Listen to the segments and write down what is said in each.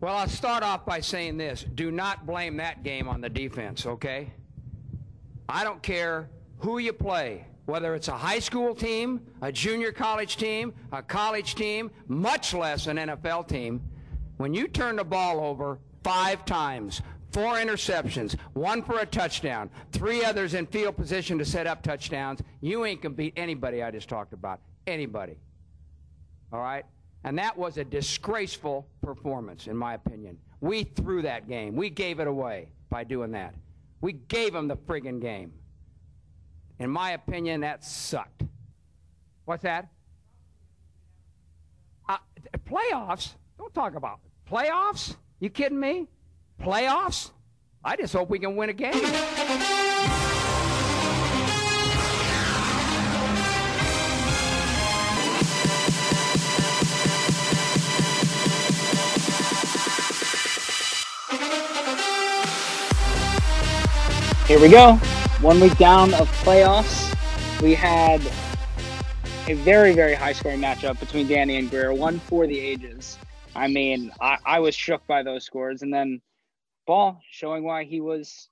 Well, I'll start off by saying this. Do not blame that game on the defense, okay? I don't care who you play, whether it's a high school team, a junior college team, a college team, much less an NFL team. When you turn the ball over five times, four interceptions, one for a touchdown, three others in field position to set up touchdowns, you ain't going to beat anybody I just talked about. Anybody. All right? And that was a disgraceful performance, in my opinion. We threw that game. We gave it away by doing that. We gave them the friggin' game. In my opinion, that sucked. What's that? Uh, playoffs? Don't talk about it. playoffs. You kidding me? Playoffs? I just hope we can win a game. Here we go. One week down of playoffs. We had a very, very high scoring matchup between Danny and Greer, one for the ages. I mean, I, I was shook by those scores. And then Ball showing why he was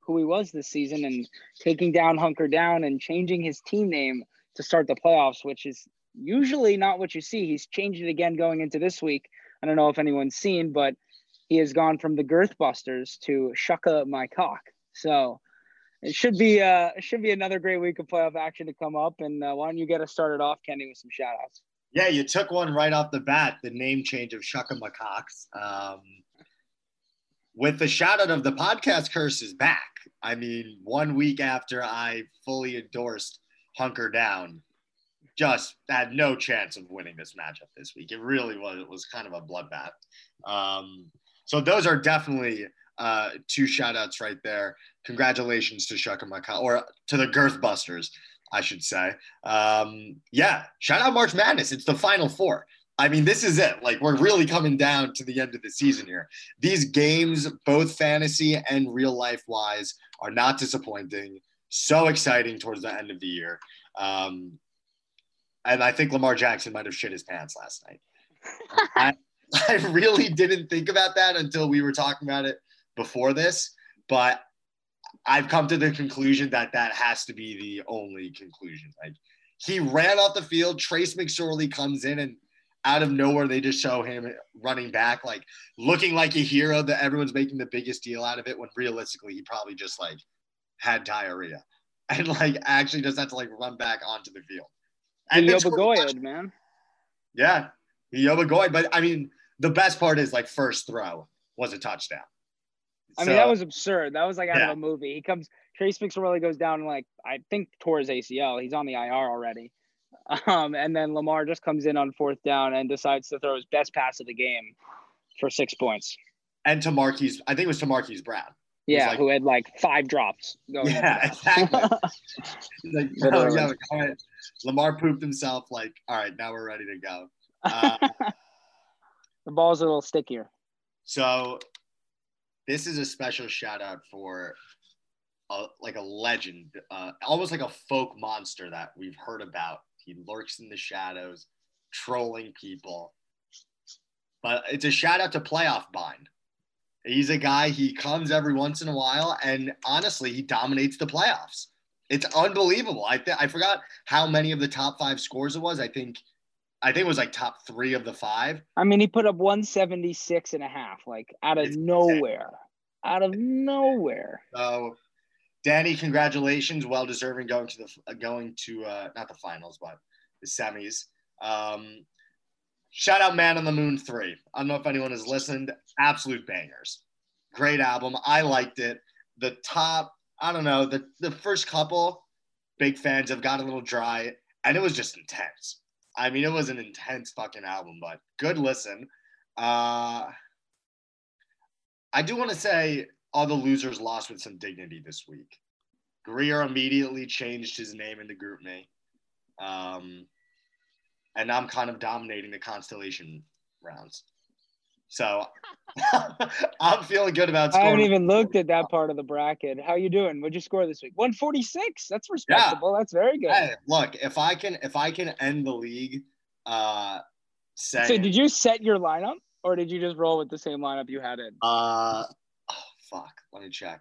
who he was this season and taking down Hunker Down and changing his team name to start the playoffs, which is usually not what you see. He's changed it again going into this week. I don't know if anyone's seen, but he has gone from the Girth Busters to Shucka My Cock. So it should be uh it should be another great week of playoff action to come up. And uh, why don't you get us started off, Kenny, with some shout outs? Yeah, you took one right off the bat, the name change of Shucka Macaques. Um, with the shout out of the podcast curse is back. I mean, one week after I fully endorsed Hunker Down, just had no chance of winning this matchup this week. It really was. It was kind of a bloodbath. Um, so those are definitely uh, two shout outs right there. Congratulations to Shaka Macaque, or to the Girth Busters, I should say. Um, yeah, shout out March Madness. It's the final four. I mean, this is it. Like, we're really coming down to the end of the season here. These games, both fantasy and real life wise, are not disappointing. So exciting towards the end of the year. Um, and I think Lamar Jackson might have shit his pants last night. I, I really didn't think about that until we were talking about it before this, but I've come to the conclusion that that has to be the only conclusion. Like he ran off the field, Trace McSorley comes in and out of nowhere they just show him running back like looking like a hero that everyone's making the biggest deal out of it when realistically he probably just like had diarrhea and like actually just had to like run back onto the field. And Yoba man. Yeah, Yoba Goyd. But I mean, the best part is like first throw was a touchdown. I mean, that was absurd. That was like out yeah. of a movie. He comes, Trace McSorley goes down and like I think tore his ACL. He's on the IR already. Um, and then Lamar just comes in on fourth down and decides to throw his best pass of the game for six points. And to Marquise, I think it was to Marquise Brown. Yeah, like, who had like five drops. Going yeah, exactly. like, oh, yeah, like, all right. Lamar pooped himself. Like, all right, now we're ready to go. Uh, the ball's a little stickier. So, this is a special shout out for a, like a legend, uh, almost like a folk monster that we've heard about he lurks in the shadows, trolling people. But it's a shout out to Playoff Bind. He's a guy, he comes every once in a while, and honestly, he dominates the playoffs. It's unbelievable. I, th- I forgot how many of the top five scores it was. I think I think it was like top three of the five. I mean, he put up 176 and a half, like out of it's nowhere. Out of nowhere. So Danny, congratulations, well deserving going to the uh, going to uh, not the finals, but the semis. Um, shout out Man on the Moon three. I don't know if anyone has listened. Absolute bangers, great album. I liked it. The top, I don't know, the the first couple, big fans have got a little dry, and it was just intense. I mean, it was an intense fucking album, but good listen. Uh, I do want to say all the losers lost with some dignity this week. Greer immediately changed his name into GroupMe. Um, and I'm kind of dominating the constellation rounds. So I'm feeling good about scoring. I haven't even looked at that part of the bracket. How you doing? What'd you score this week? 146. That's respectable. Yeah. That's very good. Hey, look, if I can if I can end the league uh saying, So did you set your lineup? or did you just roll with the same lineup you had in? Uh, oh fuck. Let me check.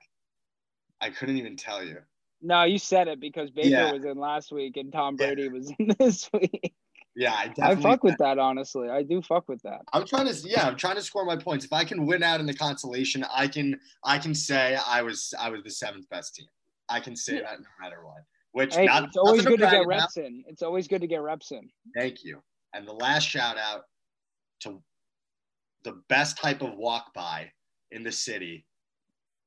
I couldn't even tell you. No, you said it because Baker Yeah. was in last week and Tom Yeah. Brady was in this week. Yeah, I I fuck with that honestly. I do fuck with that. I'm trying to. Yeah, I'm trying to score my points. If I can win out in the consolation, I can. I can say I was. I was the seventh best team. I can say Yeah. that no matter what. Which Hey, not, it's always good to get reps in. It's always good to get reps in. Thank you. And the last shout out to the best type of walk by in the city.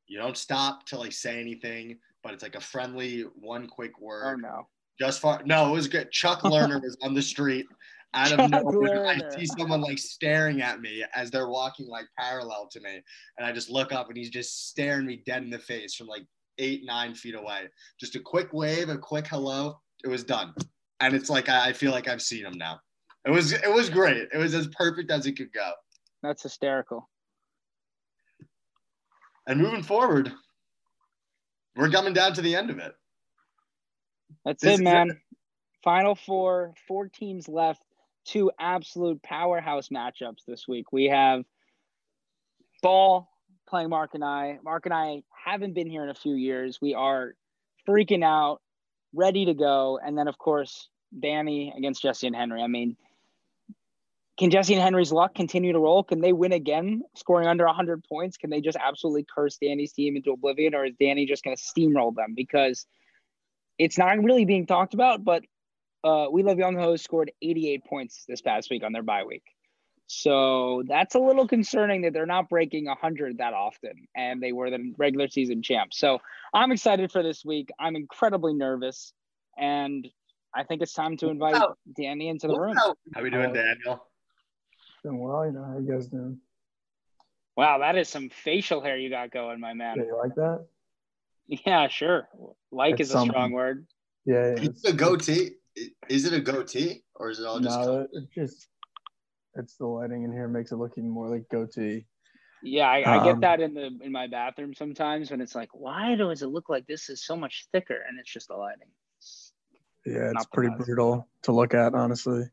You don't stop to like say anything, but it's like a friendly one quick word. Oh no. Just for no, it was good. Chuck Lerner was on the street. Out of nowhere, I see someone like staring at me as they're walking like parallel to me, and I just look up and he's just staring me dead in the face from like eight, nine feet away. Just a quick wave, a quick hello. It was done, and it's like I, I feel like I've seen him now. It was it was great. It was as perfect as it could go. That's hysterical. And moving forward, we're coming down to the end of it. That's This it, man. Final four, four teams left. Two absolute powerhouse matchups this week. We have Ball playing Mark and I. Mark and I haven't been here in a few years. We are freaking out, ready to go. And then, of course, Danny against Jesse and Henry. I mean, can Jesse and Henry's luck continue to roll? Can they win again, scoring under 100 points? Can they just absolutely curse Danny's team into oblivion, or is Danny just going to steamroll them? Because it's not really being talked about, but uh, We Love Young Ho scored 88 points this past week on their bye week. So that's a little concerning that they're not breaking 100 that often, and they were the regular season champs. So I'm excited for this week. I'm incredibly nervous, and I think it's time to invite Wow. Danny into the room. How, how we doing, Uh, Daniel? Doing well, you know how you guys doing? Wow, that is some facial hair you got going, my Yeah, man. you like that? Yeah, sure. Like It's is a strong word. Yeah, yeah. Is a goatee? Is it a goatee or is it all just? no, it- it's just it's the lighting in here makes it look even more like goatee. Yeah, I, I get Um, that in the in my bathroom sometimes when it's like, why does it look like this is so much thicker? And it's just the lighting. Yeah, it's pretty best. brutal to look at, honestly.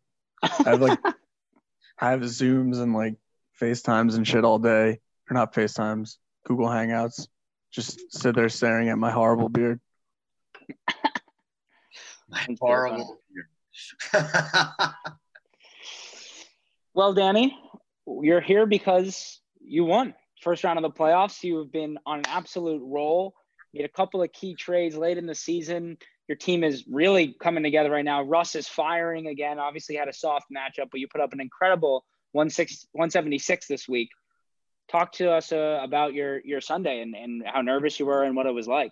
I have like I have Zooms and like FaceTimes and shit all day. Or not FaceTimes, Google Hangouts. Just sit there staring at my horrible beard. It's horrible. Beard. well, Danny, you're here because you won first round of the playoffs. You have been on an absolute roll. Made a couple of key trades late in the season. Your team is really coming together right now. Russ is firing again. Obviously, had a soft matchup, but you put up an incredible 16 176 this week. Talk to us uh, about your your Sunday and, and how nervous you were and what it was like.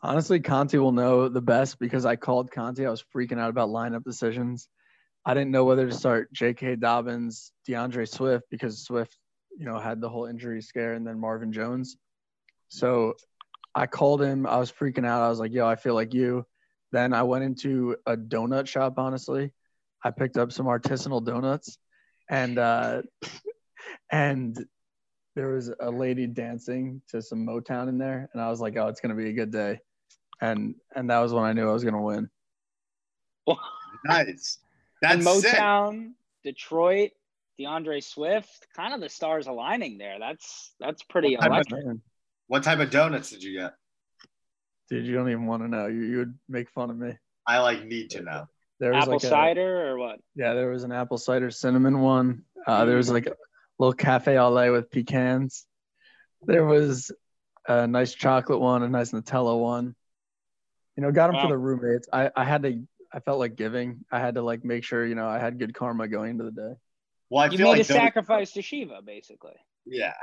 Honestly, Conti will know the best because I called Conti. I was freaking out about lineup decisions. I didn't know whether to start J.K. Dobbins, DeAndre Swift because Swift, you know, had the whole injury scare, and then Marvin Jones. So I called him. I was freaking out. I was like, "Yo, I feel like you." Then I went into a donut shop. Honestly, I picked up some artisanal donuts, and uh, and there was a lady dancing to some Motown in there, and I was like, "Oh, it's gonna be a good day," and and that was when I knew I was gonna win. nice. and That's sick. Motown, Detroit, DeAndre Swift, kind of the stars aligning there. That's that's pretty What type of- electric. What type of donuts did you get? dude, you don't even want to know. You, you would make fun of me. I like need to know. There was Apple like a- cider or what? yeah, there was an apple cider cinnamon one. Uh, there was like a little cafe au lait with pecans. There was a nice chocolate one, a nice Nutella one. You know, got them Wow. for the roommates. I, I had to. I felt like giving. I had to like make sure you know I had good karma going into the day. Well, I You feel made like a those- sacrifice to Shiva, basically. Yeah,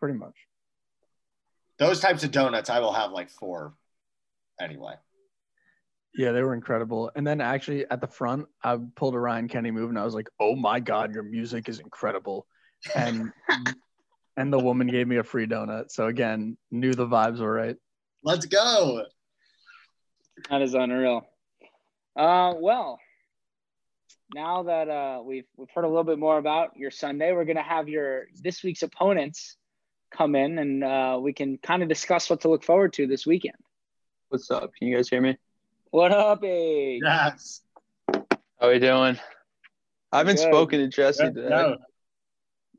Pretty much. those types of donuts, I will have like four. Anyway, Yeah, they were incredible. And then actually at the front, I pulled a Ryan Kenny move and I was like, "Oh my god, your music is incredible." And and the woman gave me a free donut. So again, knew the vibes were right. let's go. That is unreal. Uh, well, now that uh, we've we've heard a little bit more about your Sunday, we're gonna have your this week's opponents come in, and uh, we can kind of discuss what to look forward to this weekend. What's up? Can you guys hear me? What up, A? Yes. How are we doing? I haven't Good. spoken to Jesse Good, today. no.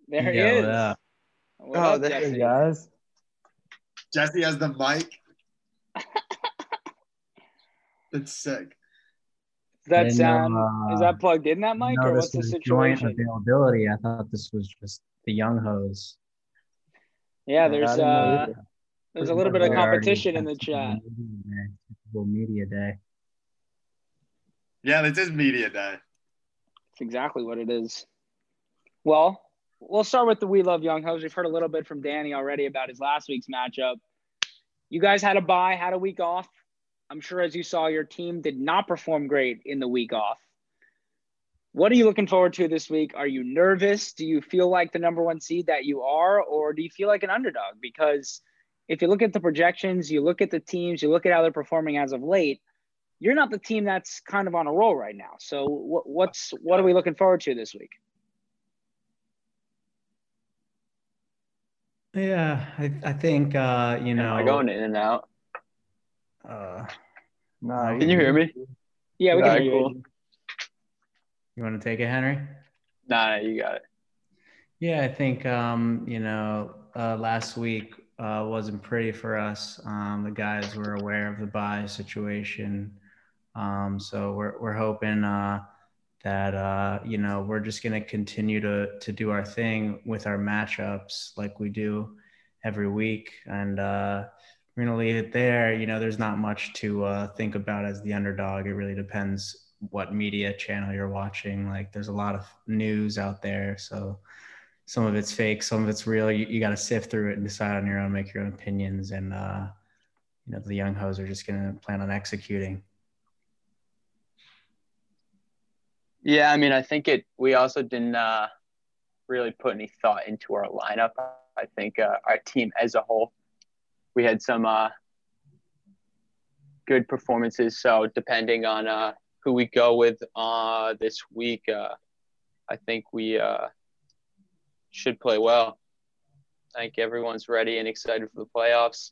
There he Yeah, is. yeah. What Oh, up, there Jesse? you guys. Jesse has the mic. It's sick. Does that Didn't sound? uh, is that plugged in that mic, No, or what's the was joint situation? availability. I thought this was just the young hose. Yeah, there's didn't uh, either. There's a little bit of competition in the chat. media day, typical media day. Yeah, this is media day. It's exactly what it is. Well, we'll start with the We Love Young Hoes. We've heard a little bit from Danny already about his last week's matchup. You guys had a bye, had a week off. I'm sure as you saw, your team did not perform great in the week off. What are you looking forward to this week? Are you nervous? Do you feel like the number one seed that you are, or do you feel like an underdog? Because if you look at the projections, you look at the teams, you look at how they're performing as of late, you're not the team that's kind of on a roll right now. So what, what's what are we looking forward to this week? Yeah, I, I think uh, you know. Am I going in and out? Uh, Nah, Can you hear me? Yeah, we can Alright, hear cool. you. you want to take it, Henry? Nah, you got it. Yeah, I think um, you know uh, last week uh, wasn't pretty for us. Um, the guys were aware of the buy situation, um, so we're we're hoping uh, that uh, you know we're just going to continue to to do our thing with our matchups like we do every week, and uh, we're going to leave it there. You know, there's not much to uh, think about as the underdog. It really depends what media channel you're watching. Like, there's a lot of news out there, so some of it's fake, some of it's real. You, you got to sift through it and decide on your own, make your own opinions. And, uh, you know, the young hoes are just going to plan on executing. Yeah, I mean, I think it. We also didn't uh, really put any thought into our lineup. I think uh, our team as a whole, we had some uh, good performances. So depending on uh, who we go with uh, this week, uh, I think we uh, should play well. I think everyone's ready and excited for the playoffs.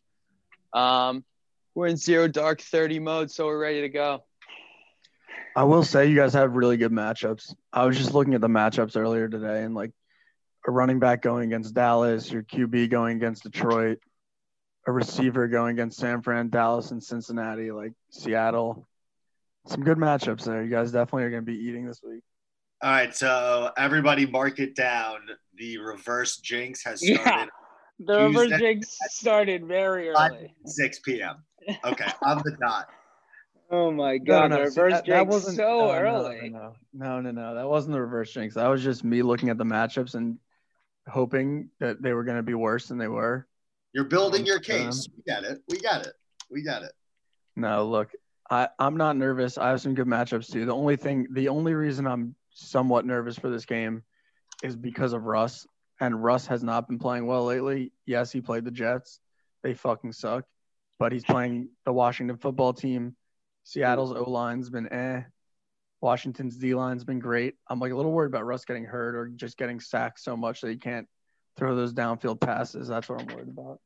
Um, we're in zero dark thirty mode, so we're ready to go. I will say you guys have really good matchups. I was just looking at the matchups earlier today and like a running back going against Dallas, your QB going against Detroit, a receiver going against San Fran, Dallas, and Cincinnati, like Seattle. Some good matchups there. You guys definitely are going to be eating this week. All right, so everybody mark it down. The reverse jinx has started Yeah. The reverse jinx started very early. 6 p.m. Okay, on the dot. Oh my god, the reverse that- jinx that wasn't so no, no, early. No, no, no, no, that wasn't the reverse jinx. That was just me looking at the matchups and hoping that they were going to be worse than they were. You're building your Um, case. We got it. We got it. We got it. No, look, I, I'm not nervous. I have some good matchups too. The only thing, the only reason I'm somewhat nervous for this game is because of Russ. And Russ has not been playing well lately. Yes, he played the Jets. They fucking suck. But he's playing the Washington football team. Seattle's O line's been eh. Washington's D line's been great. I'm like a little worried about Russ getting hurt or just getting sacked so much that he can't throw those downfield passes. That's what I'm worried about.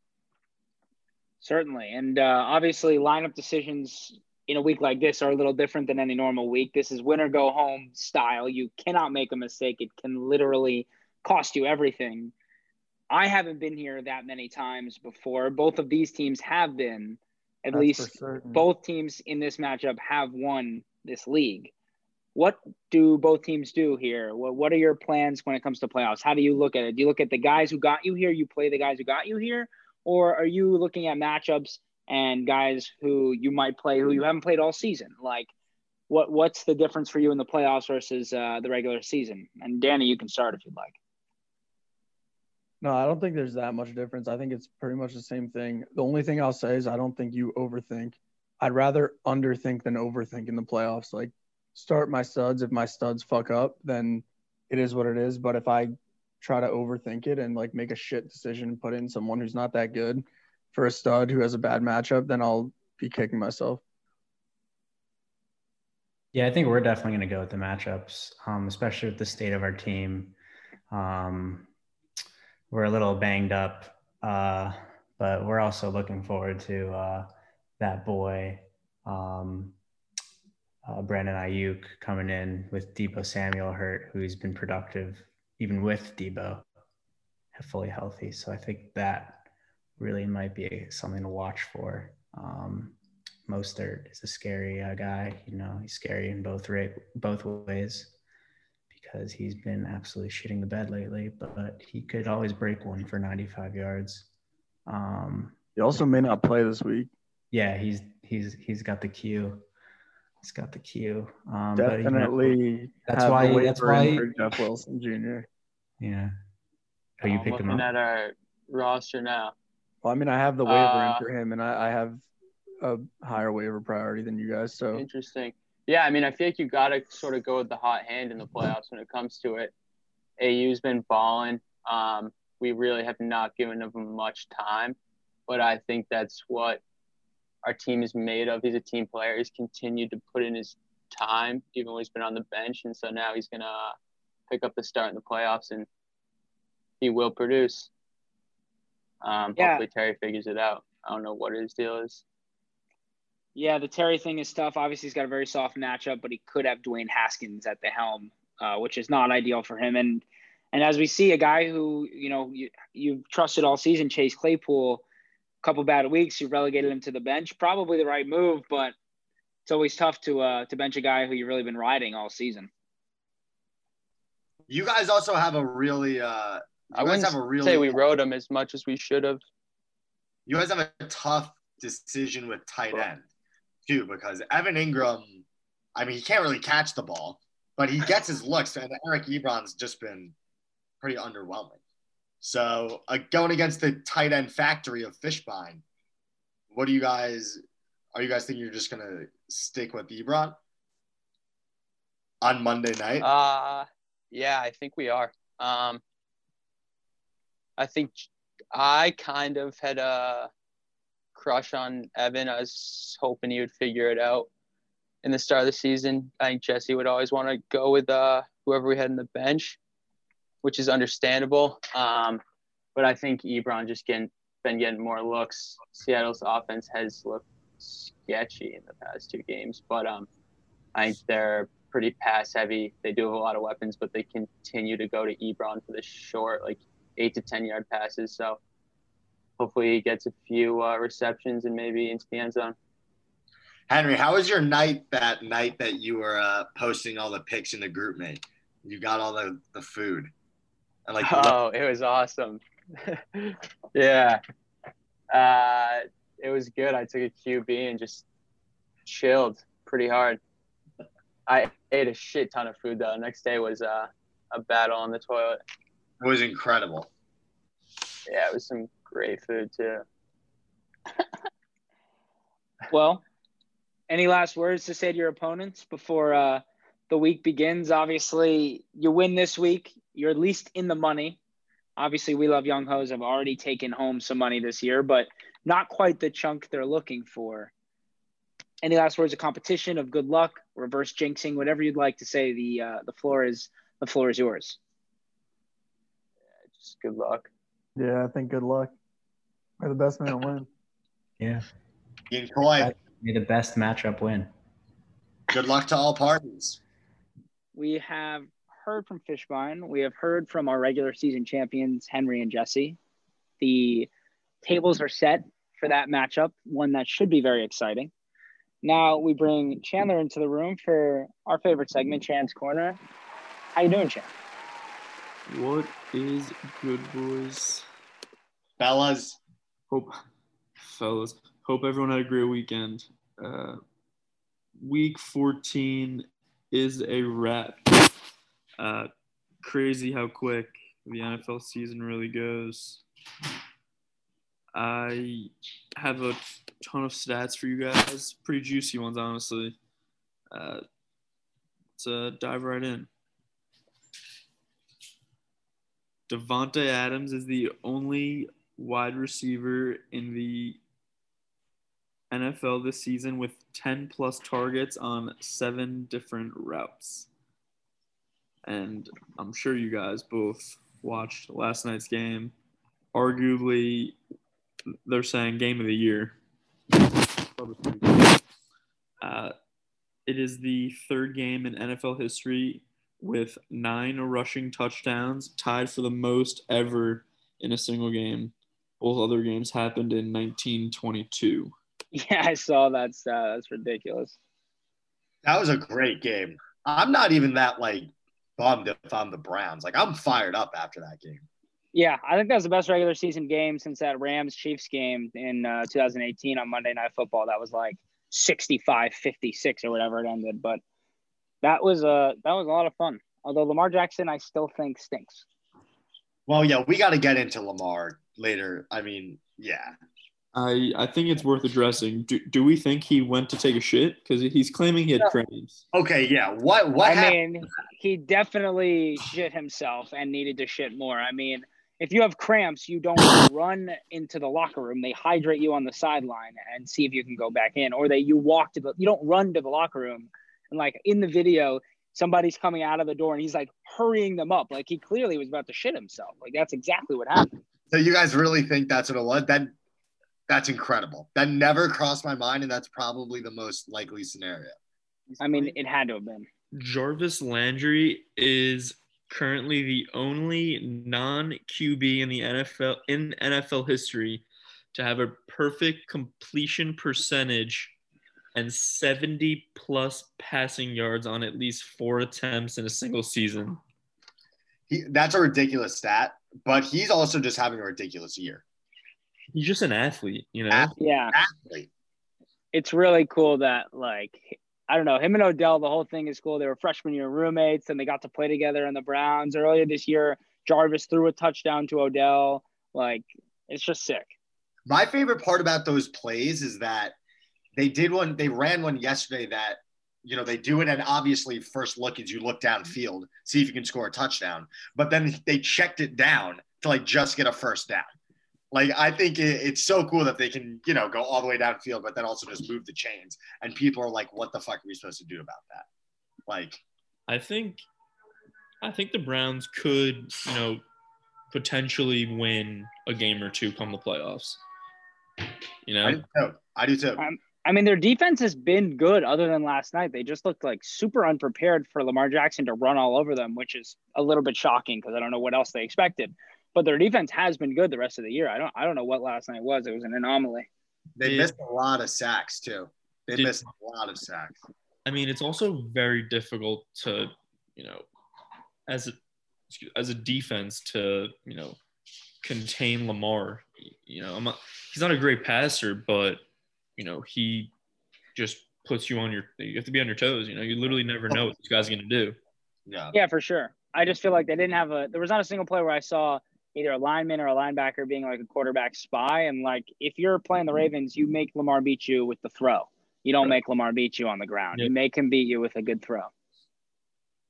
Certainly. And uh, obviously, lineup decisions in a week like this are a little different than any normal week. This is win or go home style. You cannot make a mistake, it can literally cost you everything. I haven't been here that many times before. Both of these teams have been. At That's least both teams in this matchup have won this league. What do both teams do here? What, what are your plans when it comes to playoffs? How do you look at it? Do you look at the guys who got you here? You play the guys who got you here? Or are you looking at matchups and guys who you might play who you haven't played all season? Like, what what's the difference for you in the playoffs versus uh, the regular season? And Danny, you can start if you'd like. No, I don't think there's that much difference. I think it's pretty much the same thing. The only thing I'll say is I don't think you overthink. I'd rather underthink than overthink in the playoffs. Like start my studs. If my studs fuck up, then it is what it is. But if I try to overthink it and like make a shit decision and put in someone who's not that good for a stud who has a bad matchup, then I'll be kicking myself. Yeah, I think we're definitely going to go with the matchups, um, especially with the state of our team. Um, we're a little banged up, uh, but we're also looking forward to uh, that boy, um, uh, Brandon Aiyuk, coming in with Deebo Samuel hurt, who's been productive even with Deebo. fully healthy. So I think that really might be something to watch for. Um, Mostert is a scary uh, guy. You know, he's scary in both rate, both ways because he's been absolutely shitting the bed lately. But he could always break one for 95 yards. Um, He also may not play this week. yeah, he's he's he's got the cue. He's got the cue. Um, but, you know, Definitely. that's why- the that's why- for Jeff Wilson Jr. yeah. Oh, you I'm picked him looking up. at our roster now. Well, I mean, I have the waiver Uh, in for him, and I, I have a higher waiver priority than you guys. So Interesting. Yeah, I mean, I feel like you got to sort of go with the hot hand in the playoffs when it comes to it. AU's been balling. Um, we really have not given him much time, but I think that's what our team is made of. He's a team player. He's continued to put in his time, even when he's been on the bench, and so now he's gonna pick up the start in the playoffs, and he will produce. Um, Yeah. Hopefully, Terry figures it out. I don't know what his deal is. Yeah, the Terry thing is tough. Obviously, he's got a very soft matchup, but he could have Dwayne Haskins at the helm, uh, which is not ideal for him. And and as we see, a guy who you know you, you've trusted all season, Chase Claypool, a couple bad weeks, you relegated him to the bench. Probably the right move, but it's always tough to uh, to bench a guy who you've really been riding all season. You guys also have a really uh I wouldn't have a really say we rode him as much as we should have. you guys have a tough decision with tight end too because Evan Engram, I mean, he can't really catch the ball, but he gets his looks, and Eric Ebron's just been pretty underwhelming. So uh, going against the tight end factory of Fishbine, what do you guys? Are you guys thinking you're just gonna stick with Ebron on Monday night? Uh yeah, I think we are. Um I think I kind of had a crush on Evan. I was hoping he would figure it out in the start of the season. I think Jesse would always want to go with uh, whoever we had in the bench, which is understandable. Um, but I think Ebron just getting been getting more looks. Seattle's offense has looked sketchy in the past two games, but um, I think they're pretty pass heavy. They do have a lot of weapons, but they continue to go to Ebron for the short, like eight to ten yard passes. So hopefully he gets a few uh, receptions and maybe into the end zone. Henry, how was your night that night that you were uh, posting all the pics in the GroupMe? You got all the, the food. And like Oh, it was awesome. yeah. Uh, it was good. I took a QB and just chilled pretty hard. I ate a shit ton of food though. Next day was uh, a battle on the toilet. It was incredible. Yeah, it was some great food too. Well, any last words to say to your opponents before uh, the week begins? Obviously, you win this week. You're at least in the money. Obviously, we love Young Hoes have already taken home some money this year, but not quite the chunk they're looking for. Any last words of competition, of good luck, reverse jinxing, whatever you'd like to say. The uh, the floor is the floor is yours. Just good luck. yeah, I think good luck. May the best man win. Yeah. Ian Coy, May the best matchup win. good luck to all parties. We have heard from Fishbine. We have heard from our regular season champions, Henry and Jesse. The tables are set for that matchup, one that should be very exciting. Now we bring Chandler into the room for our favorite segment, Chan's Corner. How you doing, Chan? What is good, boys? Fellas, Hope, fellas, hope everyone had a great weekend. Uh, week 14 is a wrap. Uh, crazy how quick the NFL season really goes. I have a ton of stats for you guys, pretty juicy ones, honestly. Uh, let's uh, dive right in. Davante Adams is the only wide receiver in the NFL this season with 10 plus targets on seven different routes. And I'm sure you guys both watched last night's game. Arguably, they're saying game of the year. Uh, it is the third game in NFL history with nine rushing touchdowns, tied for the most ever in a single game. Both other games happened in 1922. Yeah, I saw that stat. That's ridiculous. That was a great game. I'm not even that like bummed if I'm the Browns. Like I'm fired up after that game. Yeah, I think that was the best regular season game since that Rams Chiefs game in uh, 2018 on Monday Night Football. That was like 65 56 or whatever it ended. But that was a that was a lot of fun. Although Lamar Jackson, I still think stinks. Well, yeah, we got to get into Lamar later. I mean, yeah. I I think it's worth addressing. Do, do we think he went to take a shit? Because he's claiming he had cramps. Okay, yeah. What what I happened? mean, he definitely shit himself and needed to shit more. I mean, if you have cramps, you don't run into the locker room. They hydrate you on the sideline and see if you can go back in, or they you walk to the. You don't run to the locker room, and like in the video, somebody's coming out of the door and he's like hurrying them up, like he clearly was about to shit himself. Like that's exactly what happened. So you guys really think that's what it was? That that's incredible. That never crossed my mind, and that's probably the most likely scenario. I mean, it had to have been. Jarvis Landry is currently the only non QB in the NFL in NFL history to have a perfect completion percentage and 70 plus passing yards on at least four attempts in a single season. He, that's a ridiculous stat, but he's also just having a ridiculous year. He's just an athlete, you know. Ath- Yeah, Athlete. it's really cool that like I don't know him and Odell. The whole thing is cool. They were freshman year roommates, and they got to play together in the Browns earlier this year. Jarvis threw a touchdown to Odell. Like it's just sick. My favorite part about those plays is that they did one, they ran one yesterday that, you know, they do it. And obviously, first look is you look downfield, see if you can score a touchdown. But then they checked it down to like just get a first down. Like, I think it, it's so cool that they can, you know, go all the way downfield, but then also just move the chains. And people are like, what the fuck are we supposed to do about that? Like, I think I think the Browns could, you know, potentially win a game or two come the playoffs. You I know, do too. I do too. Um, I mean, their defense has been good other than last night. They just looked like super unprepared for Lamar Jackson to run all over them, which is a little bit shocking because I don't know what else they expected. But their defense has been good the rest of the year. I don't I don't know what last night was. It was an anomaly. They Did- missed a lot of sacks too. They Did- missed a lot of sacks. I mean, it's also very difficult to, you know, as a as a defense to, you know, contain Lamar. You know, I'm not, he's not a great passer, but you know, he just puts you on your. You have to be on your toes. You know, you literally never know what this guy's gonna do. Yeah. Yeah, for sure. I just feel like they didn't have a. There was not a single play where I saw either a lineman or a linebacker being like a quarterback spy. And like, if you're playing the mm-hmm. Ravens, you make Lamar beat you with the throw. You don't Right. make Lamar beat you on the ground. Yeah. You make him beat you with a good throw.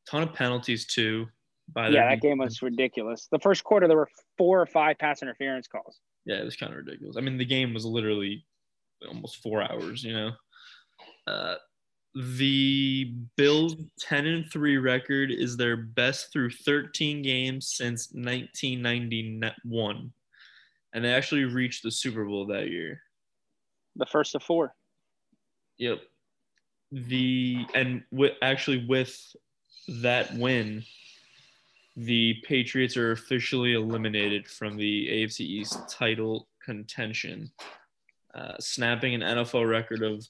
Ton of penalties too. By Yeah, their that game was ridiculous. The first quarter, there were four or five pass interference calls. yeah, it was kind of ridiculous. I mean, the game was literally almost four hours. You know, uh, the Bills' ten and three record is their best through thirteen games since 1991, and they actually reached the Super Bowl that year. The first of four. Yep. The and with actually with that win, the Patriots are officially eliminated from the AFC East title contention, uh, snapping an NFL record of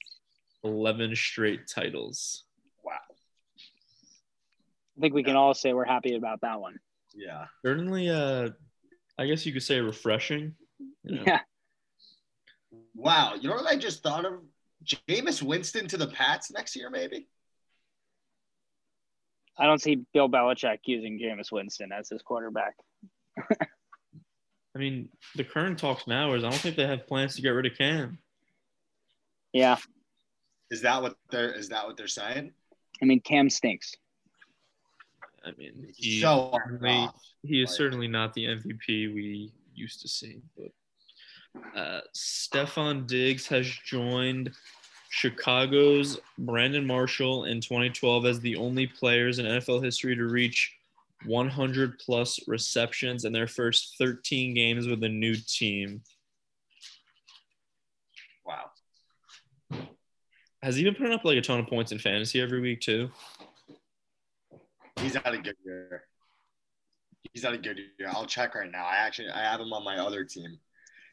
11 straight titles. Wow. I think we can all say we're happy about that one. Yeah. Certainly, uh, I guess you could say refreshing. you know. Yeah. Wow. You know what I just thought of? Jameis Winston to the Pats next year, maybe? I don't see Bill Belichick using Jameis Winston as his quarterback. I mean, the current talks now is I don't think they have plans to get rid of Cam. Yeah. Is that what they're is that what they're saying? I mean, Cam stinks. I mean, he, so certainly- he is Like- certainly not the MVP we used to see. But uh, Stefon Diggs has joined Chicago's Brandon Marshall in 2012 as the only players in NFL history to reach 100 plus receptions in their first 13 games with a new team. Wow. Has he been putting up like a ton of points in fantasy every week too? He's had a good year. he's had a good year. I'll check right now. I actually I have him on my other team.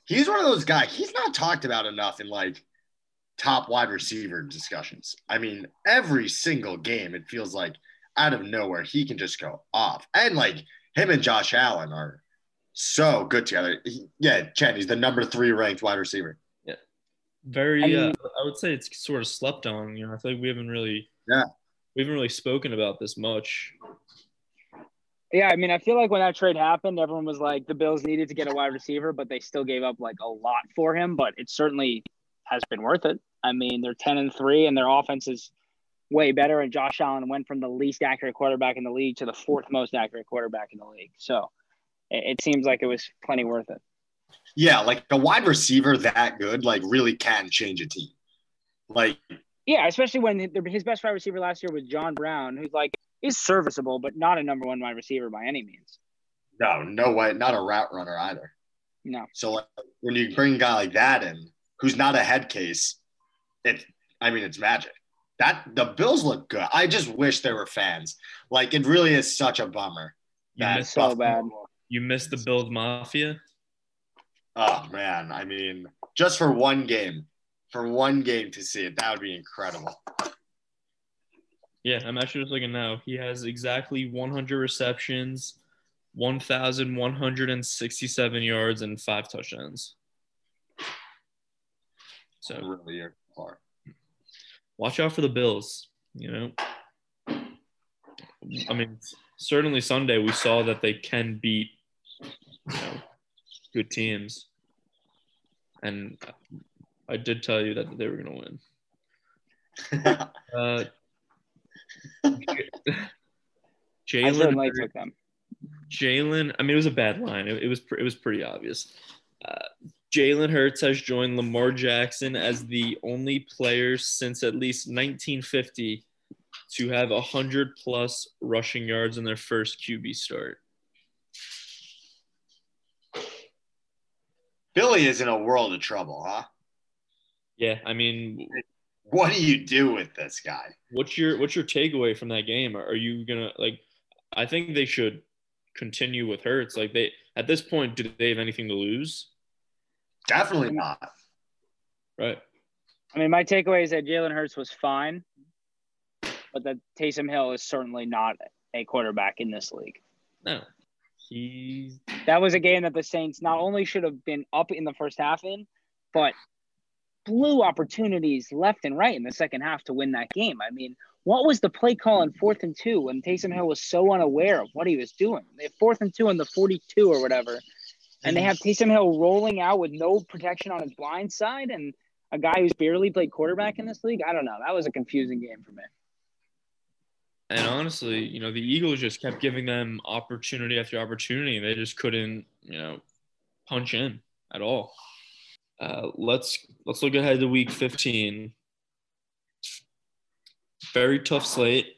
He's one of those guys. He's not talked about enough in like top wide receiver discussions. I mean, every single game it feels like out of nowhere he can just go off. And like him and Josh Allen are so good together. He, yeah, Chen, he's the number three ranked wide receiver. Yeah. Very, I mean- uh, I would say it's sort of slept on. You know, I feel like we haven't really, Yeah. we haven't really spoken about this much. Yeah, I mean, I feel like when that trade happened, everyone was like, the Bills needed to get a wide receiver, but they still gave up like a lot for him. But it certainly has been worth it. I mean, they're ten and three, and their offense is way better. And Josh Allen went from the least accurate quarterback in the league to the fourth most accurate quarterback in the league. So it, it seems like it was plenty worth it. Yeah, like a wide receiver that good, like really can change a team. Like, Yeah, especially when his best wide receiver last year was John Brown, who's like is serviceable, but not a number one wide receiver by any means. no, no way, not a route runner either. No. So like, when you bring a guy like that in, who's not a head case, it I mean it's magic. That the Bills look good. I just wish there were fans. Like it really is such a bummer. You that missed, So bad. you missed the Bills Mafia. Oh man, I mean, just for one game, for one game to see it, that would be incredible. Yeah, I'm actually just looking now. He has exactly 100 receptions, 1,167 yards, and five touchdowns. So Really, you're far. Watch out for the Bills. You know, I mean, certainly Sunday we saw that they can beat you know, good teams, and I did tell you that they were going to win. Uh, I Jalen, certainly Hurts- took them. Jalen. I mean, it was a bad line. It, it was it was pretty obvious. Uh, Jalen Hurts has joined Lamar Jackson as the only player since at least 1950 to have 100 plus rushing yards in their first QB start. Billy is in a world of trouble, huh? Yeah, I mean, What do you do with this guy? what's your what's your takeaway from that game? Are you gonna like? I think they should continue with Hurts. Like they at this point, do they have anything to lose? Definitely not. Right. I mean, my takeaway is that Jalen Hurts was fine, but that Taysom Hill is certainly not a quarterback in this league. No, he's That was a game that the Saints not only should have been up in the first half in, but blew opportunities left and right in the second half to win that game. I mean, what was the play call in fourth and two when Taysom Hill was so unaware of what he was doing? They had fourth and two on the 42 or whatever. And they have Taysom Hill rolling out with no protection on his blind side and a guy who's barely played quarterback in this league. I don't know. That was a confusing game for me. And honestly, you know, the Eagles just kept giving them opportunity after opportunity. They just couldn't, you know, punch in at all. Uh, let's let's look ahead to Week 15. Very tough slate.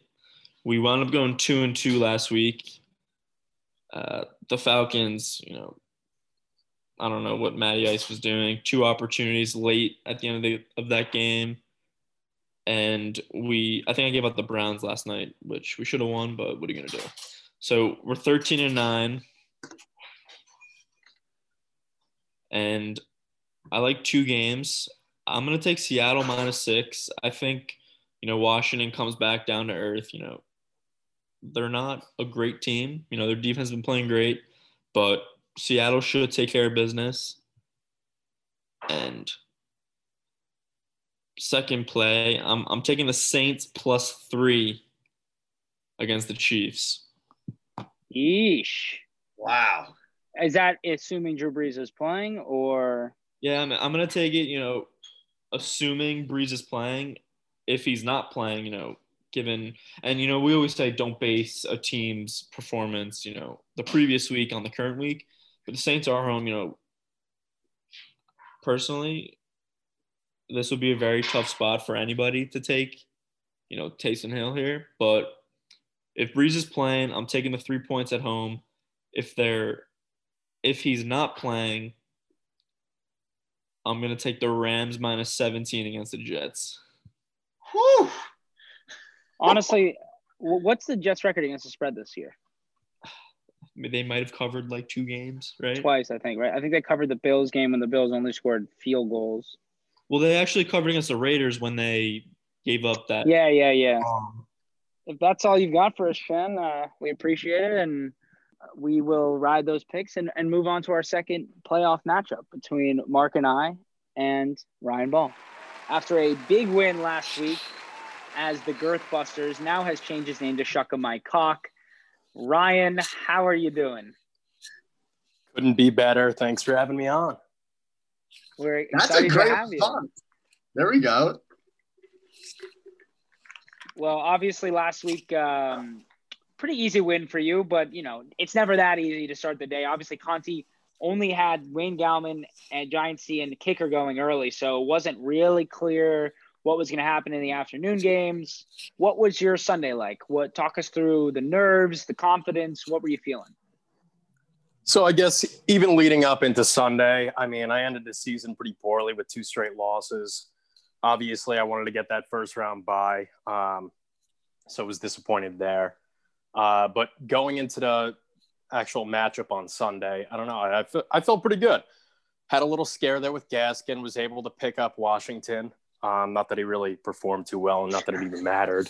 We wound up going two and two last week. Uh, the Falcons, you know, I don't know what Matty Ice was doing. Two opportunities late at the end of the of that game and we I think I gave out the Browns last night, which we should have won, but what are you gonna do? So we're 13 and 9. And I like two games. I'm gonna take Seattle minus six. I think, you know, Washington comes back down to earth, you know. They're not a great team. You know, their defense has been playing great, but Seattle should take care of business. And second play, I'm I'm taking the Saints plus three against the Chiefs. Yeesh. Wow. Is that assuming Drew Brees is playing or Yeah, I'm, I'm gonna take it. You know, assuming Brees is playing. If he's not playing, you know, given and you know we always say don't base a team's performance, you know, the previous week on the current week. But the Saints are home. You know, personally, this would be a very tough spot for anybody to take. You know, Taysom Hill here, but if Brees is playing, I'm taking the three points at home. If they're if he's not playing, I'm gonna take the Rams minus 17 against the Jets. Whew. honestly, what's the Jets record against the spread this year? They might have covered like two games, right? Twice, I think. Right? I think they covered the Bills game when the Bills only scored field goals. Well, they actually covered against the Raiders when they gave up that. Yeah, yeah, yeah. Um, if that's all you've got for us, Shen, uh, we appreciate it, and we will ride those picks and, and move on to our second playoff matchup between Mark and I and Ryan Ball. After a big win last week, as the Girth Busters now has changed his name to Shucka My Cock. Ryan, how are you doing? Couldn't be better. Thanks for having me on. We're That's excited a great to have you. response. There we go. Well, obviously, last week, um, pretty easy win for you, but you know it's never that easy to start the day. Obviously, Conti only had Wayne Gallman and Giant C and the kicker going early, so it wasn't really clear what was going to happen in the afternoon games. What was your Sunday like? What talk us through the nerves, the confidence? What were you feeling? So I guess even leading up into Sunday, I mean, I ended the season pretty poorly with two straight losses. Obviously, I wanted to get that first round bye, um, so I was disappointed there. Uh, but going into the actual matchup on Sunday, I don't know. I, I felt pretty good. Had a little scare there with Gaskin. Was able to pick up Washington. Um, not that he really performed too well, and not that it even mattered.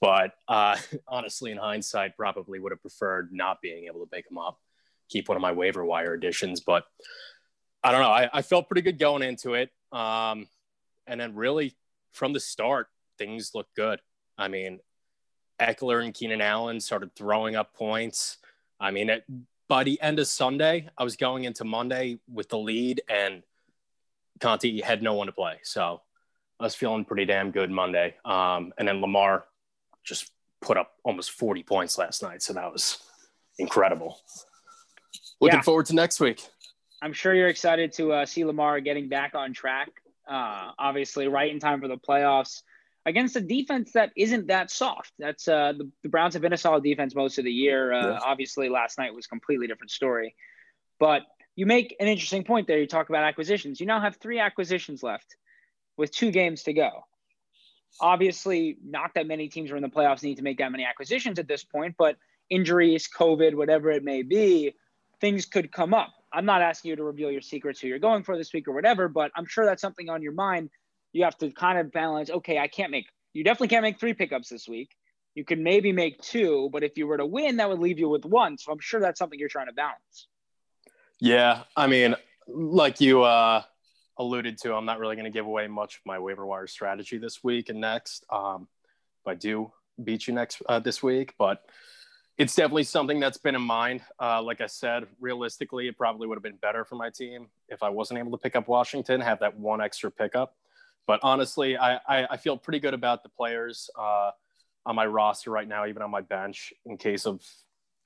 But uh, honestly, in hindsight, probably would have preferred not being able to pick him up, keep one of my waiver wire additions. But I don't know. I, I felt pretty good going into it. Um, and then really from the start, things looked good. I mean, Ekeler and Keenan Allen started throwing up points. I mean, it, by the end of Sunday, I was going into Monday with the lead, and Conti had no one to play. So I was feeling pretty damn good Monday. Um, and then Lamar just put up almost 40 points last night. So that was incredible. Looking Yeah. forward to next week. I'm sure you're excited to uh, see Lamar getting back on track. Uh, obviously, right in time for the playoffs against a defense that isn't that soft. That's uh, the, the Browns have been a solid defense most of the year. Uh, Yeah. Obviously, last night was a completely different story. But you make an interesting point there. You talk about acquisitions. You now have three acquisitions left with two games to go. Obviously, not that many teams are in the playoffs need to make that many acquisitions at this point, but injuries, COVID, whatever it may be, things could come up. I'm not asking you to reveal your secrets who you're going for this week or whatever, but I'm sure that's something on your mind. You have to kind of balance, okay, I can't make, you definitely can't make three pickups this week. You can maybe make two, but if you were to win, that would leave you with one. So I'm sure that's something you're trying to balance. Yeah, I mean, like you uh, alluded to, I'm not really going to give away much of my waiver wire strategy this week and next. Um, if I do beat you next uh, this week, but it's definitely something that's been in mind. Uh, like I said, realistically, it probably would have been better for my team if I wasn't able to pick up Washington, have that one extra pickup. But honestly, I, I, I feel pretty good about the players uh, on my roster right now, even on my bench, in case of